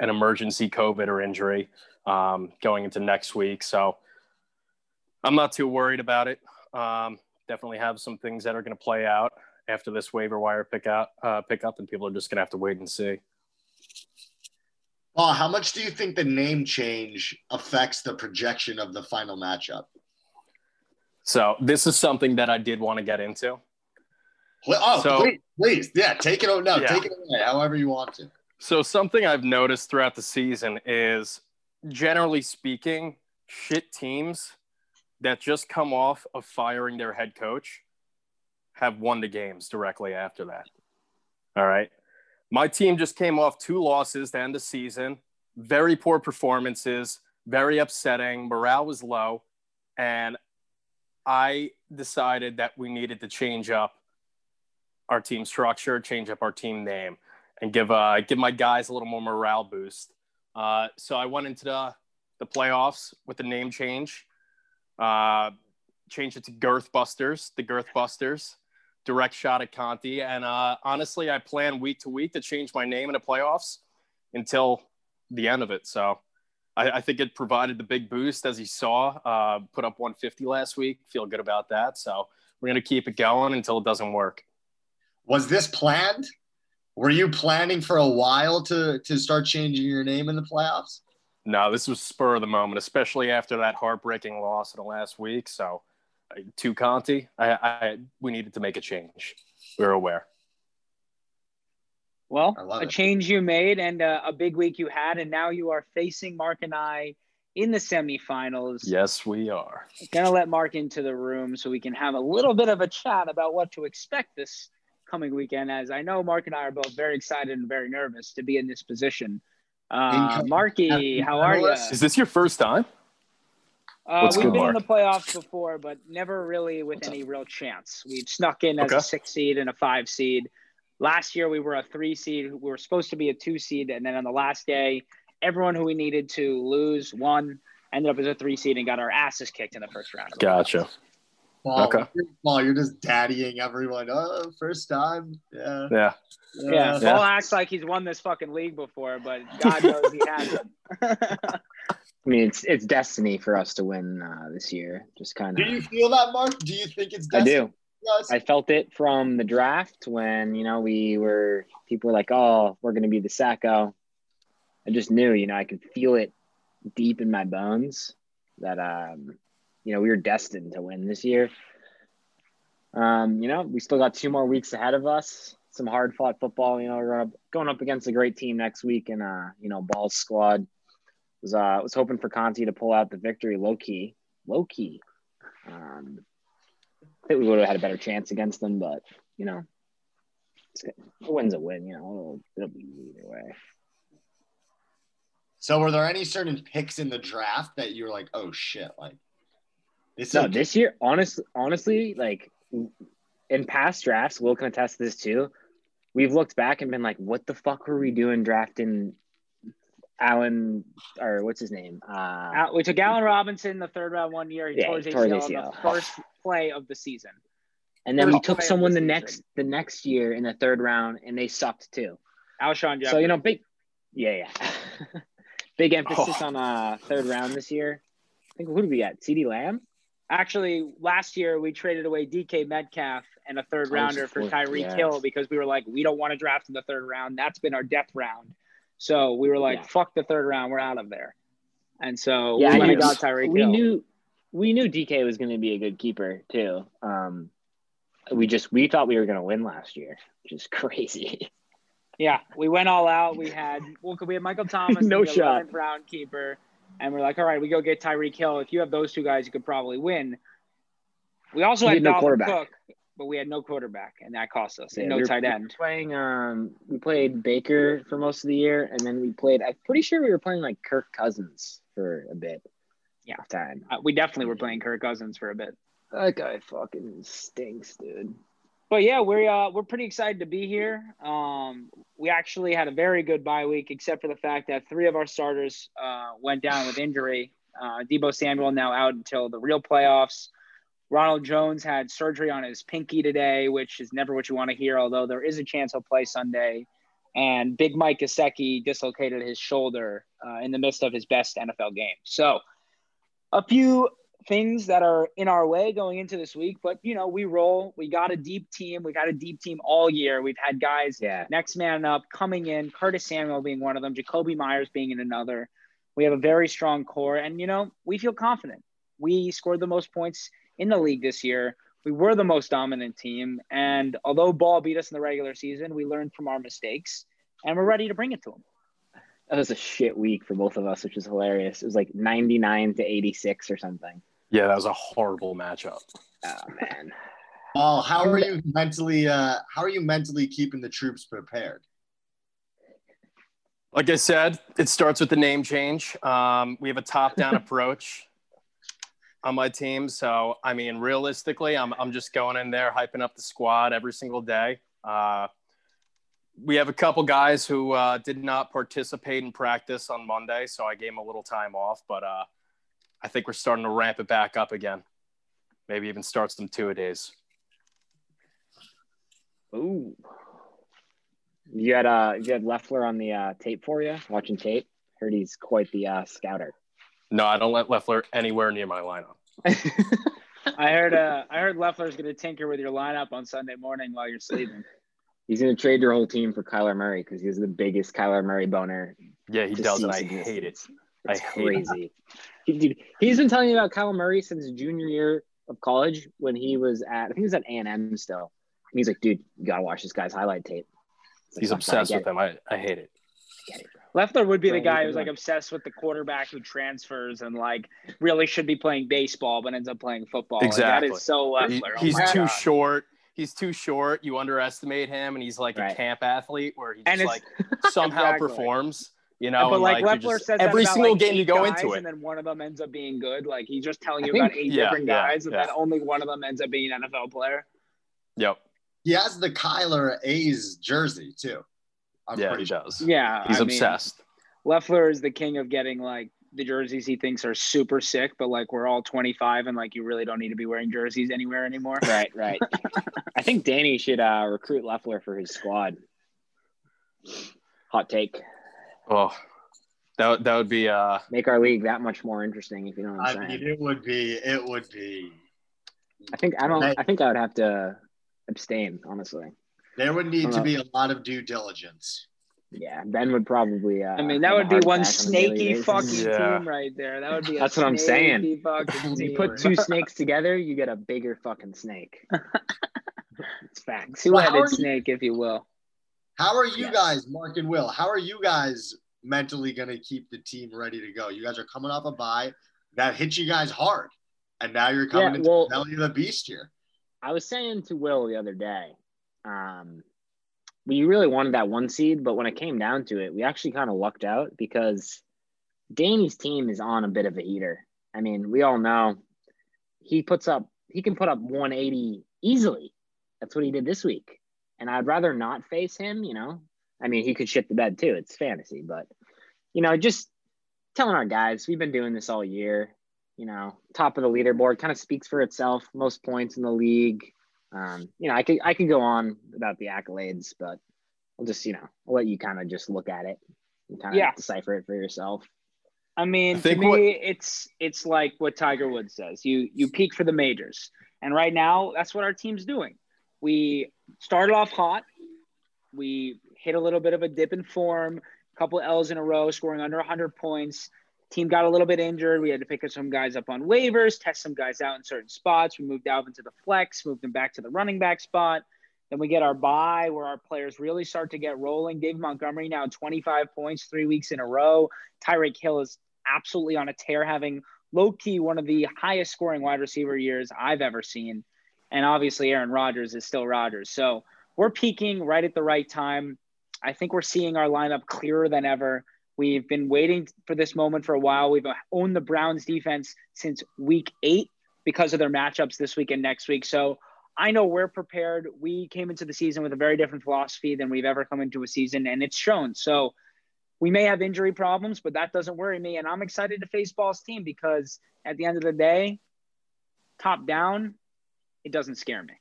an emergency COVID or injury um, going into next week. So I'm not too worried about it. Um, definitely have some things that are going to play out after this waiver wire pick out uh, pick up, and people are just going to have to wait and see. Paul, how much do you think the name change affects the projection of the final matchup? So this is something that I did want to get into. Well, Oh, So- please, please, yeah, take it. No, Yeah. take it away, however you want to. So something I've noticed throughout the season is, generally speaking, shit teams that just come off of firing their head coach have won the games directly after that. All right. My team just came off two losses to end the season, very poor performances, very upsetting. Morale was low. And I decided that we needed to change up our team structure, change up our team name and give uh, give my guys a little more morale boost. Uh, so I went into the, the playoffs with the name change, uh, changed it to Girth Busters, the Girth Busters, direct shot at Conti. And uh, honestly, I plan week to week to change my name in the playoffs until the end of it. So I, I think it provided the big boost as you saw. Uh, put up 150 last week. Feel good about that. So we're gonna keep it going until it doesn't work. Was this planned? Were you planning for a while to to start changing your name in the playoffs? No, this was spur of the moment, especially after that heartbreaking loss in the last week. So, uh, to Conti, I, I we needed to make a change. We were aware. Well, a it. change you made and uh, a big week you had, and now you are facing Mark and I in the semifinals. Yes, we are. Gonna let Mark into the room so we can have a little bit of a chat about what to expect this coming weekend. As I know, Mark and I are both very excited and very nervous to be in this position. Uh, Marky, how are you? Is this your first time? Uh, we've good, been in the playoffs before, but never really with any real chance. We snuck in as a six seed and a five seed. Last year we were a three seed. We were supposed to be a two seed, and then on the last day, everyone who we needed to lose won. Ended up as a three seed and got our asses kicked in the first round. Gotcha. Playoffs. Paul, Okay. Paul, you're just daddying everyone. Oh, first time. Yeah. Yeah. Yeah, Yeah. Paul acts like he's won this fucking league before, but God knows he hasn't. I mean, it's it's destiny for us to win uh, this year. Just kind of. Do you feel that, Mark? Do you think it's I destiny? do. Yes. I felt it from the draft when you know we were people were like, "Oh, we're going to be the Sacco." I just knew, you know, I could feel it deep in my bones that um, you know we were destined to win this year. Um, you know, we still got two more weeks ahead of us. Some hard fought football. You know, we're going up against a great team next week, and uh, you know, Ball's squad was uh was hoping for Conti to pull out the victory low key, low key. Um, I think we would have had a better chance against them, but you know, a win's a win. You know, it'll, it'll be either way. So, were there any certain picks in the draft that you were like, "Oh shit!" Like this. No, is this year, honest, honestly, like in past drafts, we'll can attest to this too. We've looked back and been like, "What the fuck were we doing drafting Allen or what's his name?" Uh, we took Allen Robinson the third round one year. He Yeah, tore his he tore his ACL, ACL. the first play of the season. and then we took someone the the next the next year in the third round, and they sucked too. Alshon Jeffery. So you know, big, yeah, yeah, big emphasis Oh. on uh third round this year. I think who did we get? CeeDee Lamb. Actually, last year we traded away DK Metcalf and a third rounder for Tyreek yes. Hill because we were like, we don't want to draft in the third round. That's been our death round. So we were like, Yeah. fuck the third round. We're out of there. And so Yeah, we went got Tyreek we Hill. knew we knew DK was going to be a good keeper too. Um, we just we thought we were going to win last year, which is crazy. Yeah, we went all out. We had well, we had Michael Thomas, No the shot. 11th round keeper, and we're like, all right, we go get Tyreek Hill. If you have those two guys, you could probably win. We also We had had no quarterback. Cook, but we had no quarterback, and that cost us. and Yeah, no we were- tight we end. playing um we played Baker for most of the year, and then we played. I'm pretty sure we were playing like Kirk Cousins for a bit. Yeah. time. Uh, we definitely were playing Kirk Cousins for a bit. That guy fucking stinks, dude. But yeah, we're uh, we're pretty excited to be here. Um, we actually had a very good bye week, except for the fact that three of our starters uh, went down with injury. Uh, Deebo Samuel now out until the real playoffs. Ronald Jones had surgery on his pinky today, which is never what you want to hear. Although there is a chance he'll play Sunday. And Big Mike Gesicki dislocated his shoulder uh, in the midst of his best NFL game. So, a few things that are in our way going into this week, but you know, we roll. We got a deep team. We got a deep team all year. We've had guys Yeah, next man up coming in, Curtis Samuel being one of them, Jakobi Meyers being in another. We have a very strong core, and you know, we feel confident. We scored the most points in the league this year. We were the most dominant team, and although Ball beat us in the regular season, we learned from our mistakes, and we're ready to bring it to them. that was a shit week for both of us, which is hilarious. It was like 99 to 86 or something. Yeah, that was a horrible matchup. Oh man. Paul, how are you mentally? Uh, how are you mentally keeping the troops prepared? Like I said, it starts with the name change. Um, we have a top-down approach on my team, so I mean, realistically, I'm I'm just going in there hyping up the squad every single day. Uh, we have a couple guys who uh, did not participate in practice on Monday, so I gave them a little time off. But uh, I think we're starting to ramp it back up again. Maybe even start some two a days. Ooh. You had uh you had Leffler on the uh, tape for you, watching tape. Heard he's quite the uh, scouter. No, I don't let Leffler anywhere near my lineup. I heard uh, I heard Leffler's going to tinker with your lineup on Sunday morning while you're sleeping. He's gonna trade your whole team for Kyler Murray because he's the biggest Kyler Murray boner. Yeah, he does, see and I hate it. It's I hate crazy. He- dude, he's been telling me about Kyler Murray since junior year of college when he was at I think he was at A and M still. And he's like, dude, you gotta watch this guy's highlight tape. Like, He's obsessed get with him. I, I hate it. it, bro. Leffler would be the guy who's like one. obsessed with the quarterback who transfers and like really should be playing baseball but ends up playing football. Like, Exactly. that is so He- Leffler. Oh he's my too God. short. He's too short. You underestimate him, and he's like a camp athlete where he just it's- like somehow Exactly. performs. You know, but and, like, you're Leffler says every about, single like, game you go into it. and then one of them ends up being good. Like he's just telling you think- about eight Yeah, different yeah, guys, and yeah. then only one of them ends up being an NFL player. Yep. He has the Kyler A's jersey too. I'm Yeah, pretty he sure. does. Yeah, He's I mean, obsessed. Leffler is the king of getting like the jerseys he thinks are super sick, but like we're all 25 and like you really don't need to be wearing jerseys anywhere anymore. Right, right. I think Danny should uh, recruit Leffler for his squad. Hot take. Oh, that would- that would be uh Make our league that much more interesting, if you know what I'm I saying. mean, it would be. It would be. I think I don't. Hey. I think I would have to abstain, honestly. There would need to be a lot of due diligence. Yeah, Ben would probably. Uh, I mean, that would be one on snaky fucking Yeah. team right there. That would be. A That's what I'm saying. snaky You put two snakes together, you get a bigger fucking snake. it's facts. Two-headed are snake, if you will. How are you Yes. guys, Mark and Will? How are you guys mentally going to keep the team ready to go? You guys are coming off a bye that hit you guys hard, and now you're coming Yeah, into well- the belly of the beast here. I was saying to Will the other day, um, we really wanted that one seed, but when it came down to it, we actually kind of lucked out because Danny's team is on a bit of a heater. I mean, we all know he puts up, he can put up 180 easily. That's what he did this week. And I'd rather not face him, you know. I mean, he could shit the bed too. It's fantasy, but, you know, just telling our guys, we've been doing this all year you know, top of the leaderboard kind of speaks for itself. Most points in the league. Um, you know, I could I could go on about the accolades, but I'll just you know I'll let you kind of just look at it and kind of Yeah. decipher it for yourself. I mean, I to me, what- it's it's like what Tiger Woods says. You you peak for the majors, and right now that's what our team's doing. We started off hot. We hit a little bit of a dip in form, a couple L's in a row, scoring under 100 points. Team got a little bit injured. We had to pick up some guys up on waivers, test some guys out in certain spots. We moved Alvin to the flex, moved him back to the running back spot. Then we get our bye where our players really start to get rolling. Dave Montgomery now 25 points, three weeks in a row. Tyreek Hill is absolutely on a tear, having low key one of the highest scoring wide receiver years I've ever seen. And obviously, Aaron Rodgers is still Rodgers. So we're peaking right at the right time. I think we're seeing our lineup clearer than ever. We've been waiting for this moment for a while. We've owned the Browns defense since week eight because of their matchups this week and next week. So I know we're prepared. We came into the season with a very different philosophy than we've ever come into a season, and it's shown. So we may have injury problems, but that doesn't worry me. And I'm excited to face Ball's team because at the end of the day, top down, it doesn't scare me.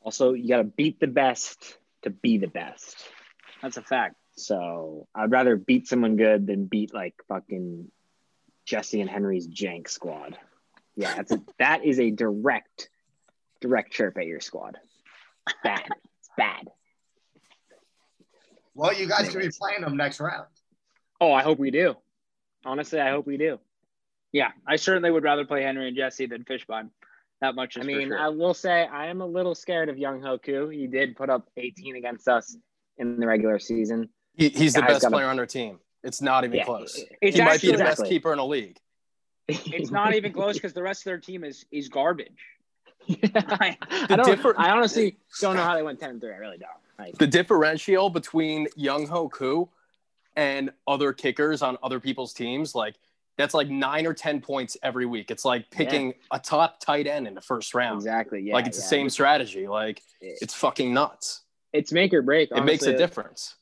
Also, you got to beat the best to be the best. That's a fact. So I'd rather beat someone good than beat like fucking Jesse and Henry's jank squad. Yeah, that's a, that is a direct, direct chirp at your squad. Bad. It's bad. Well, you guys could be playing them next round. Oh, I hope we do. Honestly, I hope we do. Yeah, I certainly would rather play Henry and Jesse than Fishbone. That much is I mean, for sure. I will say I am a little scared of Younghoe Koo. He did put up 18 against us in the regular season. He, he's the Guy's best gotta- player on our team. It's not even Yeah, close. It's he might be actually- the best keeper in the league. it's not even close because the rest of their team is is garbage. I, The don't, differ- I honestly don't know how they went 10 and 3. I really don't. Like, The differential between Younghoe Koo and other kickers on other people's teams, like that's like nine or ten points every week. It's like picking a top tight end in the first round. exactly. Yeah. like it's yeah. the same strategy. Like it's fucking nuts. It's make or break. It makes a difference.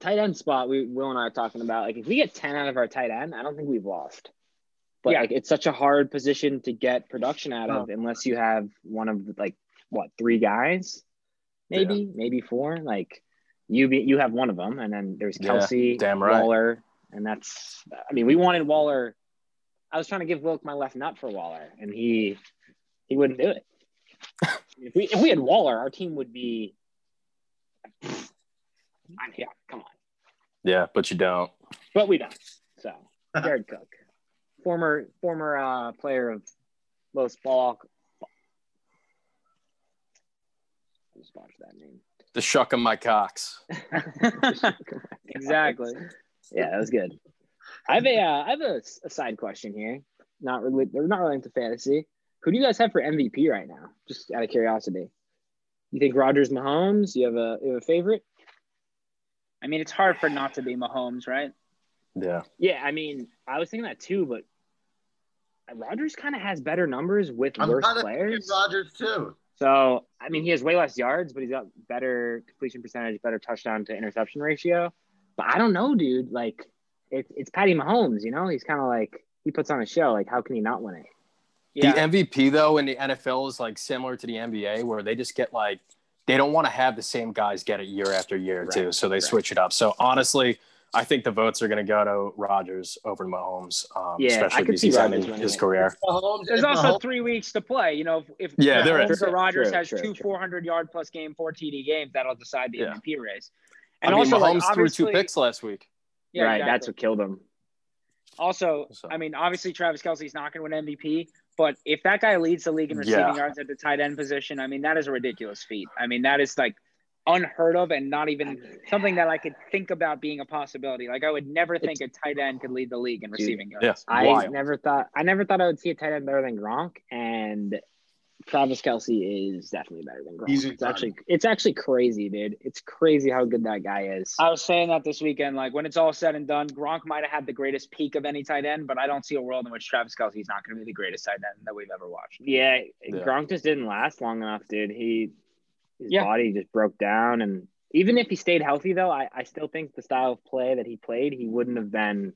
tight end spot we Will and I are talking about like if we get 10 out of our tight end I don't think we've lost but Yeah. like it's such a hard position to get production out of unless you have one of like what three guys maybe maybe four like you be, you have one of them and then there's Yeah, Kelce damn right. Waller and that's I mean we wanted Waller I was trying to give Wilk my left nut for Waller and he he wouldn't do it if we if we had Waller our team would be I mean, yeah come on Yeah, but you don't. but we don't. So Jared Cook, former former uh, player of Los Ball. I just botched that name. The shuck of my cocks. exactly. Yeah, that was good. I have a uh, I have a, a side question here. Not really, they're not related to fantasy. Who do you guys have for MVP right now? Just out of curiosity. You think Rodgers, Mahomes? You have a you have a favorite? I mean, it's hard for not to be Mahomes, right? Yeah. Yeah, I mean, I was thinking that too, but Rodgers kind of has better numbers with I'm worse players. Rodgers too. So, I mean, he has way less yards, but he's got better completion percentage, better touchdown to interception ratio. But I don't know, dude. Like, it's it's Patty Mahomes. You know, he's kind of like he puts on a show. Like, how can he not win it? Yeah. The MVP though in the NFL is like similar to the NBA where they just get like they don't want to have the same guys get it year after year Right, too, so they right. switch it up. So honestly, I think the votes are going to go to Rodgers over to Mahomes, um, Yeah, especially could because see he's Rodgers ending his it. career. Mahomes, There's also Mahomes- three weeks to play. You know, if, if Yeah, there Mahomes is. or Rodgers True, has true, two true. 400 yard plus game, four TD games, that'll decide the Yeah. MVP race. I And mean, also, like, threw two picks last week. Yeah, right, exactly. that's what killed him. Also, So- I mean, obviously Travis Kelce's not going to win MVP, but if that guy leads the league in receiving Yeah. yards at the tight end position, I mean, that is a ridiculous feat. I mean, that is like unheard of and not even something that I could think about being a possibility. Like I would never think a tight end could lead the league in receiving yards. Yeah, I wild. never thought I never thought I would see a tight end better than Gronk, and Travis Kelce is definitely better than Gronk. He's it's incredible. actually it's actually crazy, dude. It's crazy how good that guy is. I was saying that this weekend. Like when it's all said and done, Gronk might have had the greatest peak of any tight end, but I don't see a world in which Travis Kelce is not going to be the greatest tight end that we've ever watched. Yeah, Yeah. Gronk just didn't last long enough, dude. He his Yeah. body just broke down, and even if he stayed healthy, though, I, I still think the style of play that he played, he wouldn't have been.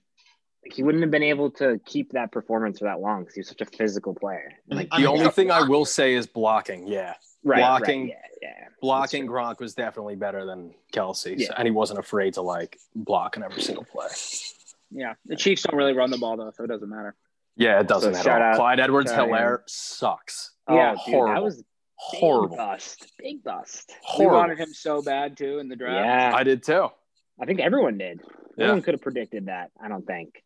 Like, he wouldn't have been able to keep that performance for that long because he was such a physical player. Like, I The mean, only thing I will say is blocking. Yeah, right, blocking- right, yeah, yeah. blocking true. Gronk was definitely better than Kelce, Yeah. so- and he wasn't afraid to like block in every single play. Yeah, the Chiefs don't really run the ball though, so it doesn't matter. Yeah, it doesn't So at all. out- Clyde Edwards shout Hilaire sucks. Oh, Yeah, dude, horrible. that was big Horrible. bust, big bust. We Horrible. wanted him so bad too in the draft. Yeah, I did too. I think everyone did. No Yeah. one could have predicted that. I don't think.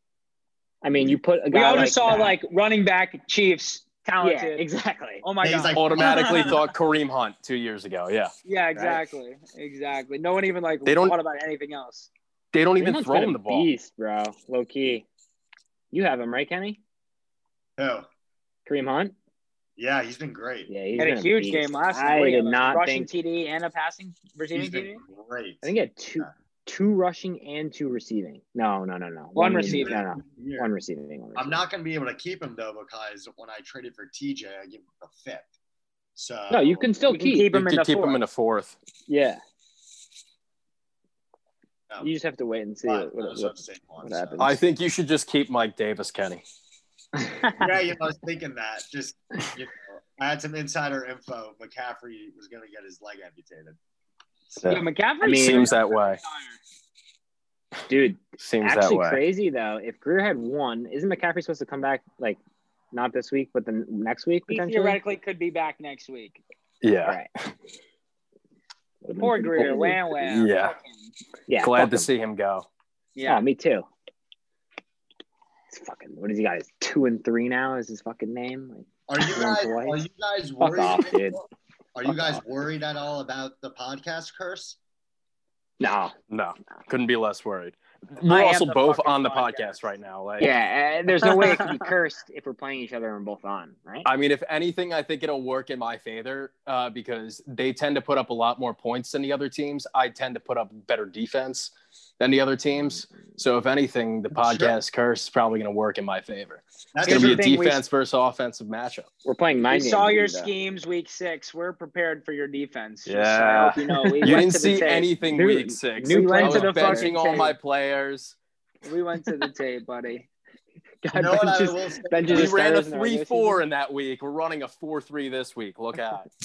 I mean, you put a We guy all like just saw that- like running back Chiefs talented. yeah, talented. exactly. Oh my He's god. like- Automatically thought Kareem Hunt two years ago. Yeah, yeah, exactly. Exactly. No one even like They don't- thought about anything else. they don't even Freeman's throw been him a the ball. Beast, bro. Low key. You have him right, Kenny? Who? Kareem Hunt. Yeah, he's been great. Yeah, he had been a huge beast. game last night. I What do did not rushing think. TD and a passing receiving He's TD. been great. I think he had two, two rushing and two receiving. No, no, no, no. One in- receiving. No, no, Yeah. one receiving. One I'm not going to be able to keep him though because when I traded for TJ, I give him a fifth. So No, you can still You can keep. keep You him in could keep fourth. him in a fourth. Yeah, No, you just have to wait and see but what, what, those are the same ones, what happens. I think you should just keep Mike Davis, Kenny. Yeah, you know, I was thinking that. Just you know, I had some insider info. McCaffrey was going to get his leg amputated. So, Yeah, McCaffrey I mean- Seems that way. Dude, Seems that actually way. crazy though. If Greer had won, isn't McCaffrey supposed to come back like not this week, but the next week He potentially? theoretically could be back next week. Yeah. Right. Would've been Poor Greer. crazy. Wham wham. Yeah. Yeah, Glad to him. see him go. Yeah. Oh, me too. It's fucking. What has he got? His two and three now is his fucking name. Like, are you guys? twice. Are you guys fuck off, dude. Are you guys worried at all about the podcast curse? No. No, couldn't be less worried. We're am also both on the podcast. podcast right now. Like, Yeah, uh, there's no way it can be cursed if we're playing each other and we're both on, right? I mean, if anything, I think it'll work in my favor uh, because they tend to put up a lot more points than the other teams. I tend to put up better defense than the other teams. So, if anything, the podcast curse is probably going to work in my favor. That's It's going to be a the thing, we- defense versus offensive matchup. We're playing We mind saw games, your though. schemes week six. We're prepared for your defense. Just, Yeah. I hope you know, we You didn't see tape. anything New- week six. new We went I to the benching fucking all tape. my players. We went to the tape, buddy. God, You know what I benches- will say? benches We ran a starters in the regular 3 4 in that week. We're running a 4 3 this week. Look out.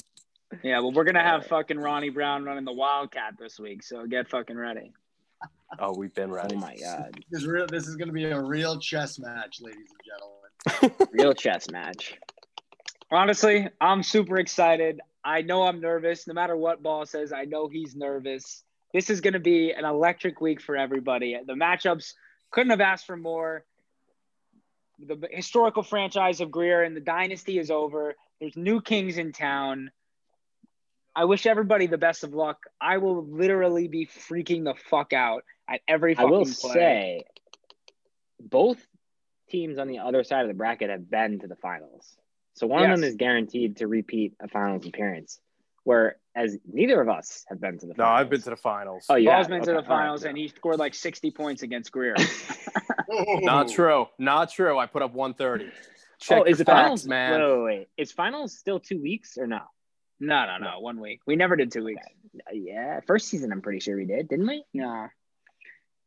Yeah, well, we're gonna have fucking Ronnie Brown running the Wildcat this week, so get fucking ready. Oh, we've been ready. Oh my god, This is, real, this is going to be a real chess match, ladies and gentlemen. real chess match. Honestly, I'm super excited. I know I'm nervous. No matter what Ball says, I know he's nervous. This is going to be an electric week for everybody. The matchups couldn't have asked for more. The historical franchise of Greer and the dynasty is over. There's new kings in town. I wish everybody the best of luck. I will literally be freaking the fuck out at every I will play. say, both teams on the other side of the bracket have been to the finals. So one of them is guaranteed to repeat a finals appearance, whereas neither of us have been to the No, finals. I've been to the finals. Oh, yeah. Ball's have? been to the all right, finals yeah. and he scored like 60 points against Greer. Not true. Not true. I put up 130. Check oh, is the facts, finals man. Wait, wait, wait. Is finals still two weeks or no? No, no, no. One week. We never did two weeks. Uh, Yeah, first season I'm pretty sure we did, didn't we? No.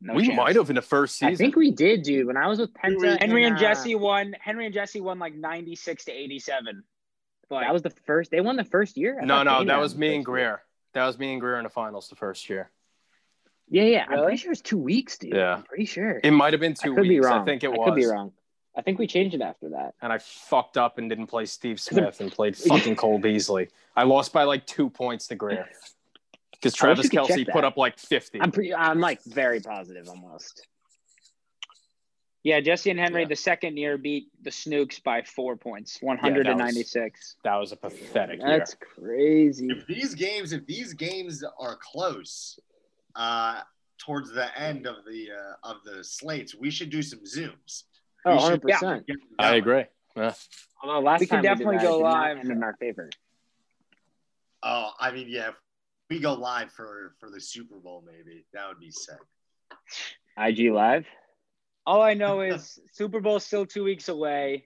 No we chance. might have in the first season. I think we did, dude. When I was with Penta, Henry and uh, Jesse won. Henry and Jesse won like 96 to 87. But That was the first. They won the first year. I no, no, that was me first and year. Greer. That was me and Greer in the finals the first year. Yeah, yeah. I'm pretty sure it's two weeks, dude. Yeah. I'm pretty sure. It might have been I two could weeks. be wrong. I think it I was. could be wrong. I think we changed it after that. And I fucked up and didn't play Steve Smith and played fucking Cole Beasley. I lost by like two points to Greer. Because Travis Kelce put up like 50. I'm pretty. I'm like very positive almost. yeah, Jesse and Henry Yeah. the second year beat the Snooks by four points, 100 to was- That was a pathetic year. That's crazy. If these games, if these games are close, uh, towards the end of the uh, of the slates, we should do some zooms. Oh, We 100 should percent. get them I agree. Yeah. Although last We can time did definitely that, go it did not live. end in our favor. Oh, I mean, yeah, if we go live for for the Super Bowl, maybe that would be sick. IG live. All I know is Super Bowl's still two weeks away.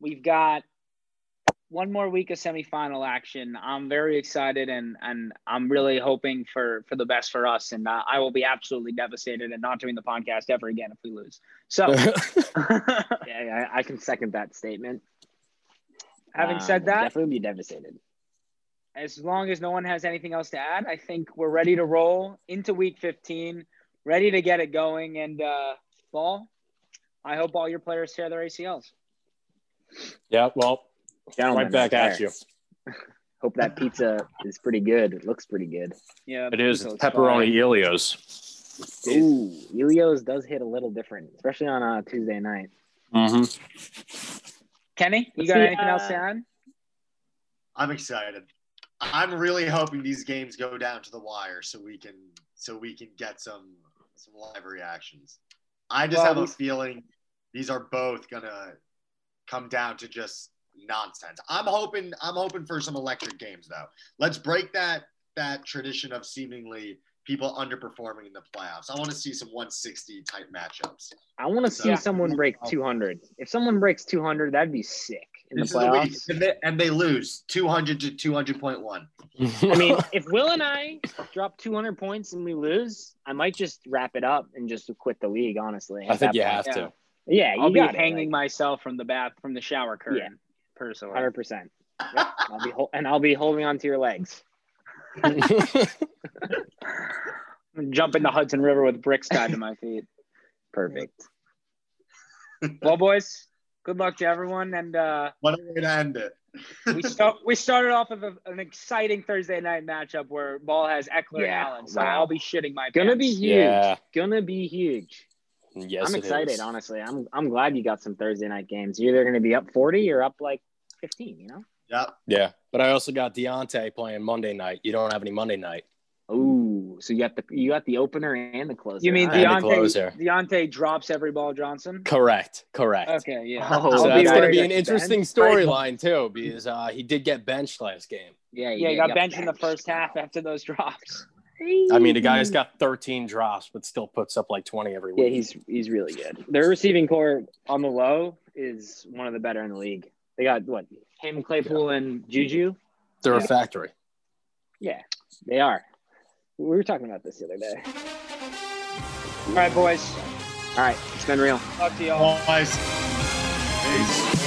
We've got one more week of semifinal action. I'm very excited and and I'm really hoping for for the best for us. And uh, I will be absolutely devastated and not doing the podcast ever again if we lose. So, Yeah, I, I can second that statement. having Um, said that, definitely be devastated. as long as no one has anything else to add, I think we're ready to roll into week 15, ready to get it going. And uh, ball, I hope all your players tear their ACLs. yeah, well, Gentlemen, right back at you. Hope that pizza is pretty good. It looks pretty good. Yeah, It is. It's it's pepperoni fine. Ilios. Ooh, Elio's does hit a little different, especially on a Tuesday night. Mm-hmm. Kenny, you got see, anything else to uh, add? I'm excited. I'm really hoping these games go down to the wire so we can so we can get some some live reactions. I just Well, have a feeling these are both gonna come down to just nonsense. I'm hoping I'm hoping for some electric games though. Let's break that that tradition of seemingly people underperforming in the playoffs. I want to see some 160 type matchups. I want to see someone break 200. If someone breaks 200, that'd be sick in This the is the playoffs. and they, and they lose 200 to 200.1. I mean, if Will and I drop 200 points and we lose, I might just wrap it up and just quit the league. Honestly, I think you point. have Yeah. to. Yeah, you I'll be got hanging myself from the bath from the shower curtain. Yeah. Personally, Hundred percent. I'll be hol- and I'll be holding on to your legs. jump in the Hudson River with bricks tied to my feet. Perfect. Well, boys, good luck to everyone, and uh, What a way to end it. we start. We started off with a, an exciting Thursday night matchup where Ball has Ekeler Yeah, and Allen. So wow. I'll be shitting my pants. Gonna pants. be huge. Yeah. Gonna be huge. yes, I'm excited, is. honestly. I'm I'm glad you got some Thursday night games. You're either gonna be up 40 or up like 15. You know. Yeah. Yeah, but I also got Diontae playing Monday night. You don't have any Monday night. Ooh, so you got the you got the opener and the closer. You mean All right. And the Diontae? closer. Diontae drops every ball Johnson. Correct. Correct. Okay, yeah. Oh, So that's going to be an interesting storyline too, because uh, he did get benched last game. Yeah, Yeah, he got benched in the first half after those drops. I mean, the guy's got 13 drops, but still puts up like 20 every week. Yeah, week. he's he's really good. Their receiving corps on the low is one of the better in the league. They got what him, Claypool, and Juju. They're a factory. Yeah, they are. We were talking about this the other day. All right, boys. All right, it's been real. Talk to y'all. Boys. Peace.